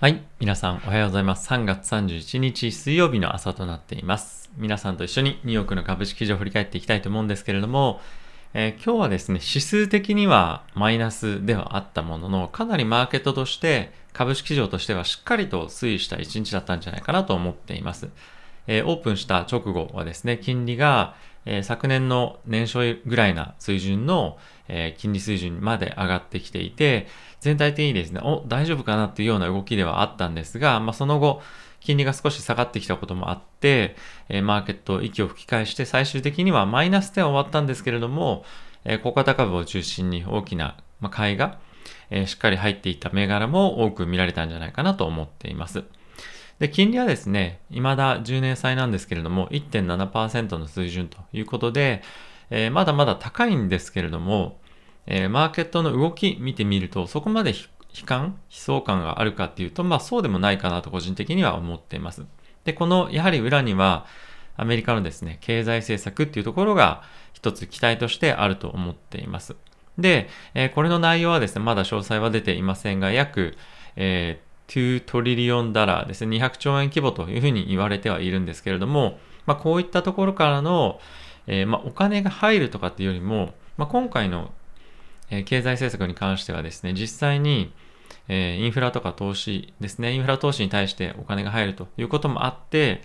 はい。皆さんおはようございます。3月31日水曜日の朝となっています。皆さんと一緒にニューヨークの株式市場を振り返っていきたいと思うんですけれども、えー、今日はですね、指数的にはマイナスではあったものの、かなりマーケットとして株式市場としてはしっかりと推移した一日だったんじゃないかなと思っています。えー、オープンした直後はですね、金利が、えー、昨年の年初ぐらいな水準の、えー、金利水準まで上がってきていて、全体的にですね、お、大丈夫かなっていうような動きではあったんですが、まあ、その後、金利が少し下がってきたこともあって、えー、マーケット息を吹き返して最終的にはマイナスでは終わったんですけれども、えー、小型株を中心に大きな、まあ、買いが、えー、しっかり入っていた銘柄も多く見られたんじゃないかなと思っています。で、金利はですね、未だ10年債なんですけれども、1.7%の水準ということで、えー、まだまだ高いんですけれども、えー、マーケットの動き見てみると、そこまで悲観、悲壮感があるかっていうと、まあそうでもないかなと個人的には思っています。で、この、やはり裏には、アメリカのですね、経済政策っていうところが一つ期待としてあると思っています。で、えー、これの内容はですね、まだ詳細は出ていませんが、約、えー、2トリリオンダラーですね、200兆円規模というふうに言われてはいるんですけれども、まあ、こういったところからの、えー、まあ、お金が入るとかっていうよりも、まあ、今回のえ経済政策に関してはですね、実際に、えインフラとか投資ですね、インフラ投資に対してお金が入るということもあって、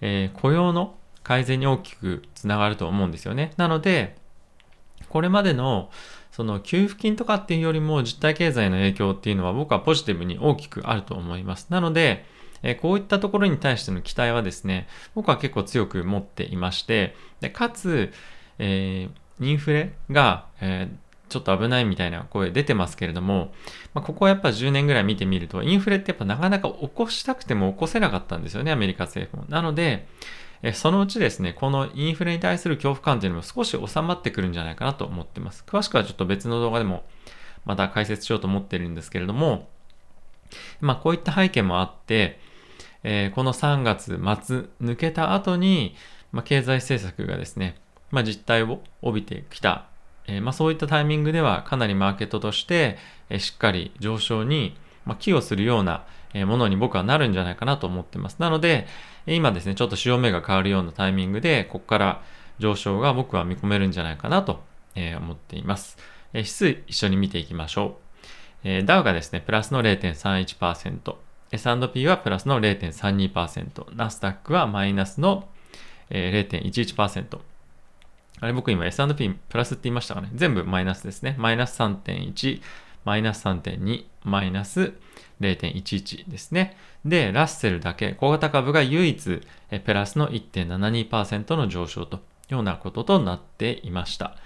え雇用の改善に大きくつながると思うんですよね。なので、これまでのその給付金とかっていうよりも実体経済の影響っていうのは僕はポジティブに大きくあると思います。なので、えこういったところに対しての期待はですね、僕は結構強く持っていまして、でかつ、えー、インフレが、えー、ちょっと危ないみたいな声出てますけれども、まあ、ここはやっぱ10年ぐらい見てみると、インフレってやっぱなかなか起こしたくても起こせなかったんですよね、アメリカ政府も。なので、そのうちですね、このインフレに対する恐怖感というのも少し収まってくるんじゃないかなと思ってます。詳しくはちょっと別の動画でもまた解説しようと思ってるんですけれども、まあこういった背景もあって、えー、この3月末抜けた後に、まあ、経済政策がですね、まあ、実態を帯びてきたえー、まあ、そういったタイミングではかなりマーケットとして、えー、しっかり上昇に、まあ、寄与するような、ものに僕はなるんじゃないかなと思ってます。なので、今ですね、ちょっと潮目が変わるようなタイミングで、ここから上昇が僕は見込めるんじゃないかなと、思っています。え指数一緒に見ていきましょう。えダウがですね、プラスの0.31%、S&P はプラスの0.32%、ナスダックはマイナスの0.11%、あれ僕今 S&P プラスって言いましたかね？全部マイナスですね。マイナス3.1、マイナス3.2、マイナス0.11ですね。で、ラッセルだけ、小型株が唯一プラスの1.72%の上昇というようなこととなっていました。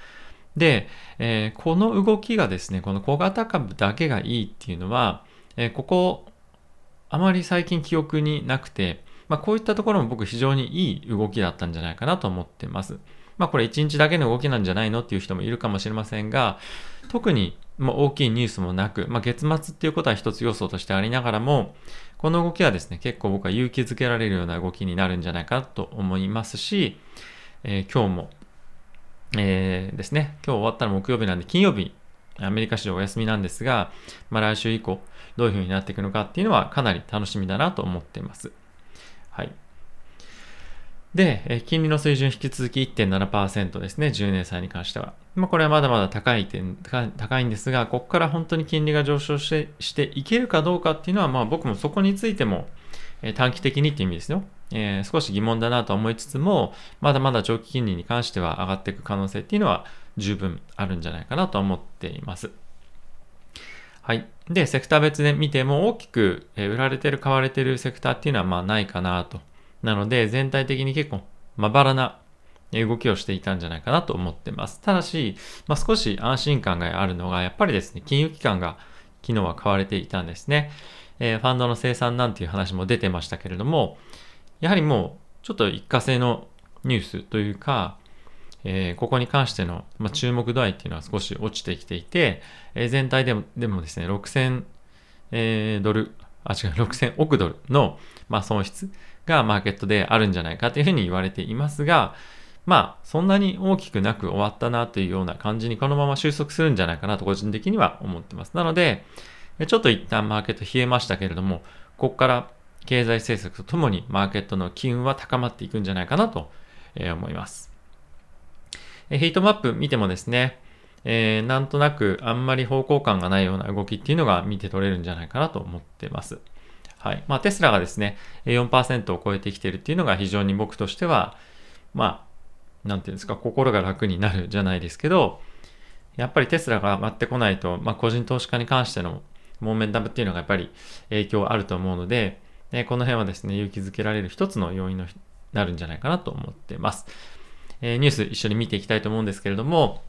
で、えー、この動きがですね、この小型株だけがいいっていうのは、えー、ここ、あまり最近記憶になくて、まあ、こういったところも僕非常にいい動きだったんじゃないかなと思ってます。まあこれ1日だけの動きなんじゃないのっていう人もいるかもしれませんが、特にもう大きいニュースもなく、まあ、月末っていうことは一つ要素としてありながらも、この動きはですね、結構僕は勇気づけられるような動きになるんじゃないかと思いますし、えー、今日も、えー、ですね、今日終わったら木曜日なんで、金曜日、アメリカ市場お休みなんですが、まあ、来週以降、どういう風になっていくのかっていうのはかなり楽しみだなと思っています。はい。で、金利の水準引き続き1.7%ですね、10年債に関しては。まあ、これはまだまだ高い点高いんですが、ここから本当に金利が上昇してしていけるかどうかっていうのは、まあ、僕もそこについても、え短期的にっていう意味ですよ、えー、少し疑問だなと思いつつも、まだまだ長期金利に関しては上がっていく可能性っていうのは十分あるんじゃないかなと思っています。はい。で、セクター別で見ても大きく売られてる、買われてるセクターっていうのはまあないかなとなので、全体的に結構まばらな動きをしていたんじゃないかなと思ってます。ただし、まあ、少し安心感があるのが、やっぱりですね、金融機関が昨日は買われていたんですね。えー、ファンドの生産なんていう話も出てましたけれども、やはりもう、ちょっと一過性のニュースというか、えー、ここに関しての、まあ、注目度合いっていうのは少し落ちてきていて、えー、全体でもでもですね、6000、えー、ドル、あ、違う、6000億ドルの、まあ、損失がマーケットであるんじゃないかというふうに言われていますが、まあ、そんなに大きくなく終わったなというような感じにこのまま収束するんじゃないかなと個人的には思ってます。なので、ちょっと一旦マーケット冷えましたけれども、ここから経済政策とともにマーケットの機運は高まっていくんじゃないかなと思います。ヒートマップ見てもですね、えー、なんとなくあんまり方向感がないような動きっていうのが見て取れるんじゃないかなと思ってます。はい。まあ、テスラがですね、4%を超えてきているっていうのが非常に僕としては、まあ、なんていうんですか、心が楽になるじゃないですけど、やっぱりテスラが上がってこないと、まあ、個人投資家に関してのモーメンタムっていうのがやっぱり影響あると思うので、えこの辺はですね、勇気づけられる一つの要因になるんじゃないかなと思ってます。え、ニュース一緒に見ていきたいと思うんですけれども、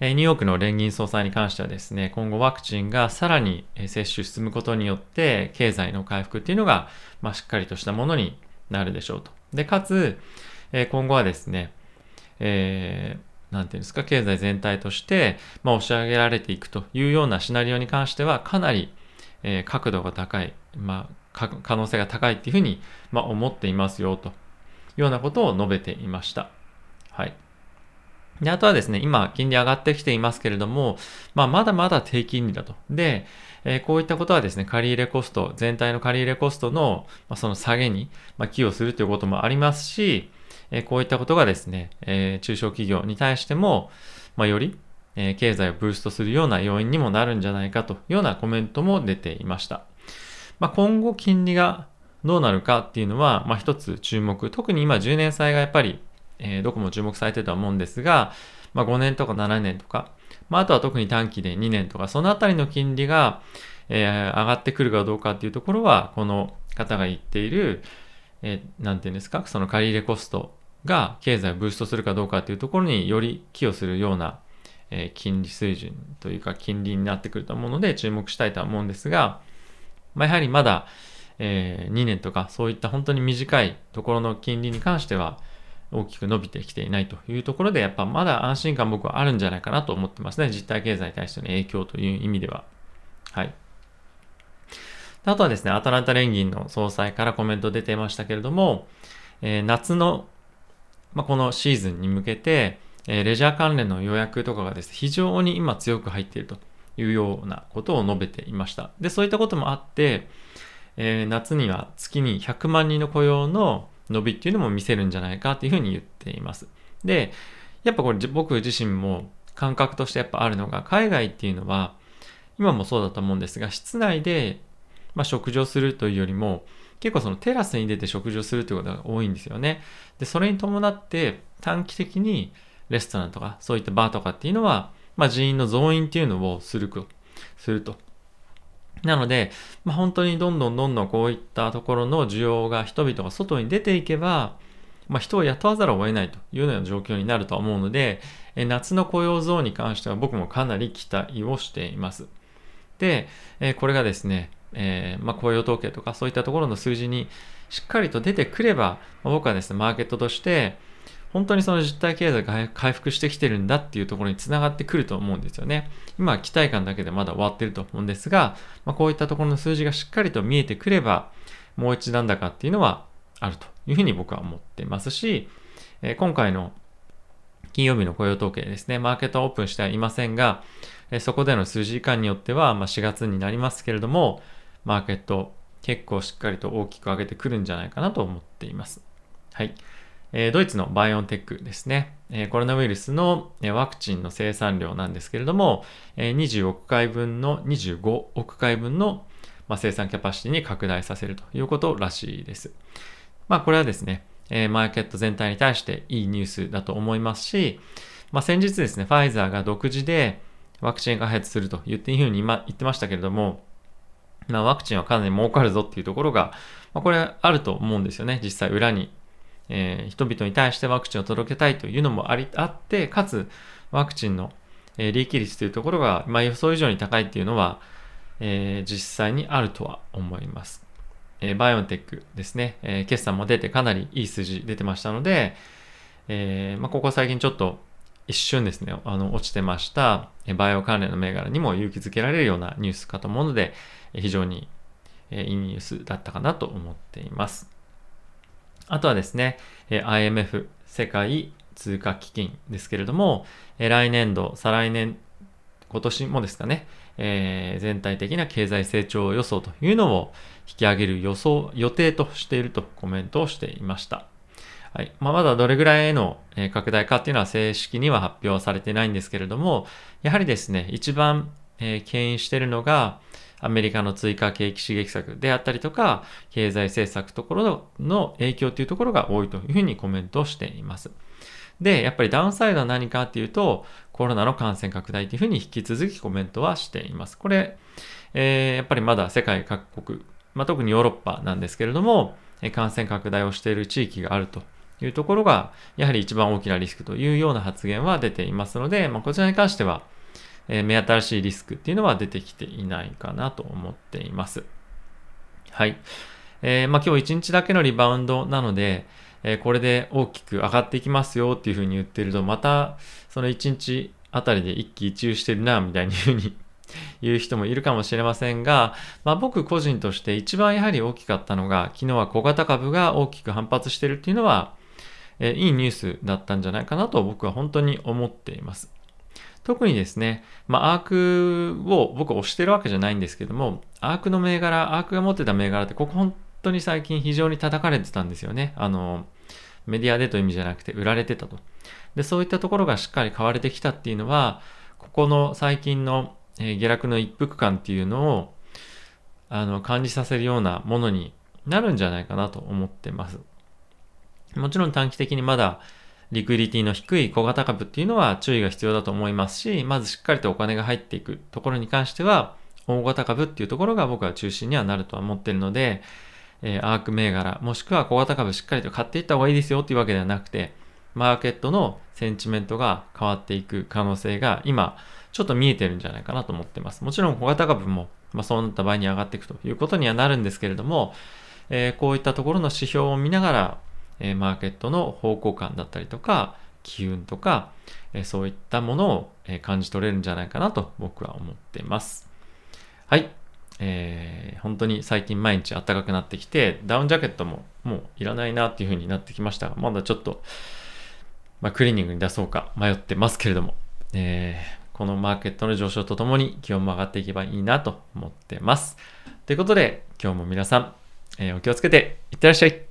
ニューヨークの連銀総裁に関してはですね、今後ワクチンがさらに接種進むことによって、経済の回復っていうのが、まあ、しっかりとしたものになるでしょうと。で、かつ、今後はですね、えー、なんていうんですか、経済全体として、まあ、押し上げられていくというようなシナリオに関しては、かなり、えー、角度が高い、まあ、可能性が高いっていうふうに、まあ、思っていますよというようなことを述べていました。はい。で、あとはですね、今、金利上がってきていますけれども、まあ、まだまだ低金利だと。で、えー、こういったことはですね、借入コスト、全体の借入コストの、まあ、その下げに、まあ、寄与するということもありますし、えー、こういったことがですね、えー、中小企業に対しても、まあ、より、え経済をブーストするような要因にもなるんじゃないかというようなコメントも出ていました。まあ、今後金利がどうなるかっていうのは、まあ、一つ注目。特に今10年債がやっぱりえー、どこも注目されてるとは思うんですが、まあ、5年とか7年とか、まあ、あとは特に短期で2年とか、そのあたりの金利が、えー、上がってくるかどうかっていうところは、この方が言っている、えー、なんていうんですか、その借り入れコストが経済をブーストするかどうかっていうところにより寄与するような、えー、金利水準というか金利になってくると思うので注目したいとは思うんですが、まあ、やはりまだ、えー、2年とかそういった本当に短いところの金利に関しては、大きく伸びてきていないというところで、やっぱまだ安心感僕はあるんじゃないかなと思ってますね。実体経済に対しての影響という意味では。はい。あとはですね、アトランタ連銀の総裁からコメント出てましたけれども、えー、夏の、まあ、このシーズンに向けて、えー、レジャー関連の予約とかがですね、非常に今強く入っているというようなことを述べていました。で、そういったこともあって、えー、夏には月に100万人の雇用の伸びっていうのも見せるんじゃないかっていうふうに言っています。で、やっぱこれ僕自身も感覚としてやっぱあるのが、海外っていうのは、今もそうだと思うんですが、室内で、まあ、食事をするというよりも、結構そのテラスに出て食事をするということが多いんですよね。で、それに伴って短期的にレストランとかそういったバーとかっていうのは、まあ、人員の増員っていうのをするすると。なので、まあ、本当にどんどんどんどんこういったところの需要が人々が外に出ていけば、まあ、人を雇わざるを得ないというような状況になるとは思うので、え夏の雇用増に関しては僕もかなり期待をしています。で、えこれがですね、えー、まあ、雇用統計とかそういったところの数字にしっかりと出てくれば、ま、僕はですね、マーケットとして、本当にその実体経済が回復してきてるんだっていうところにつながってくると思うんですよね。今は期待感だけでまだ終わってると思うんですが、まあ、こういったところの数字がしっかりと見えてくれば、もう一段高っていうのはあるというふうに僕は思ってますし、えー、今回の金曜日の雇用統計ですね、マーケットはオープンしてはいませんが、え、そこでの数字間によっては、まあ、4月になりますけれども、マーケット結構しっかりと大きく上げてくるんじゃないかなと思っています。はい。えドイツのバイオンテックですね、えコロナウイルスのワクチンの生産量なんですけれども、え20億回分の25億回分の、ま生産キャパシティに拡大させるということらしいです。まあこれはですね、えマーケット全体に対していいニュースだと思いますし、まあ、先日ですね、ファイザーが独自でワクチン開発すると言っていいふうに今言ってましたけれども、まあ、ワクチンはかなり儲かるぞっていうところが、まあ、これあると思うんですよね。実際裏にえー、人々に対してワクチンを届けたいというのもありあって、かつワクチンの、えー、利益率というところが、まあ、予想以上に高いっていうのは、えー、実際にあるとは思います。えバイオンテックですね、え決算も出てかなりいい数字出てましたので、えまあ、ここ最近ちょっと一瞬ですね、あの落ちてました、えバイオ関連の銘柄にも勇気づけられるようなニュースかと思うので、え非常に、えいいニュースだったかなと思っています。あとはですね、IMF 世界通貨基金ですけれども、来年度、再来年今年もですかね、えー、全体的な経済成長予想というのを引き上げる予想、予定としているとコメントをしていました。はいまあ、まだどれぐらいの拡大かっていうのは正式には発表されてないんですけれども、やはりですね、一番、えー、牽引しているのが、アメリカの追加景気刺激策であったりとか、経済政策ところの影響というところが多いというふうにコメントしています。で、やっぱりダウンサイドは何かっていうと、コロナの感染拡大というふうに引き続きコメントはしています。これ、えー、やっぱりまだ世界各国、まあ、特にヨーロッパなんですけれども、感染拡大をしている地域があるというところが、やはり一番大きなリスクというような発言は出ていますので、まあ、こちらに関しては、え、目新しいリスクっていうのは出てきていないかなと思っています。はい。えー、まあ、今日一日だけのリバウンドなので、えー、これで大きく上がっていきますよっていうふうに言ってると、またその一日あたりで一喜一憂してるな、みたいにふうに 言う人もいるかもしれませんが、まあ、僕個人として一番やはり大きかったのが、昨日は小型株が大きく反発してるっていうのは、えー、いいニュースだったんじゃないかなと僕は本当に思っています。特にですね、まあ、アークを僕押してるわけじゃないんですけども、アークの銘柄、アークが持ってた銘柄って、ここ本当に最近非常に叩かれてたんですよね。あの、メディアでという意味じゃなくて売られてたと。で、そういったところがしっかり買われてきたっていうのは、ここの最近の、え、下落の一服感っていうのを、あの、感じさせるようなものになるんじゃないかなと思ってます。もちろん短期的にまだリクイリティの低い小型株っていうのは注意が必要だと思いますし、まずしっかりとお金が入っていくところに関しては、大型株っていうところが僕は中心にはなるとは思ってるので、えー、アーク銘柄、もしくは小型株しっかりと買っていった方がいいですよっていうわけではなくて、マーケットのセンチメントが変わっていく可能性が今、ちょっと見えてるんじゃないかなと思ってます。もちろん小型株も、まあ、そうなった場合に上がっていくということにはなるんですけれども、えー、こういったところの指標を見ながら、えマーケットの方向感だったりとか、機運とか、えそういったものを、え感じ取れるんじゃないかなと僕は思っています。はい。えー、本当に最近毎日暖かくなってきて、ダウンジャケットももういらないなっていう風になってきましたが、まだちょっと、まあ、クリーニングに出そうか迷ってますけれども、えー、このマーケットの上昇とともに気温も上がっていけばいいなと思ってます。ということで、今日も皆さん、えー、お気をつけていってらっしゃい。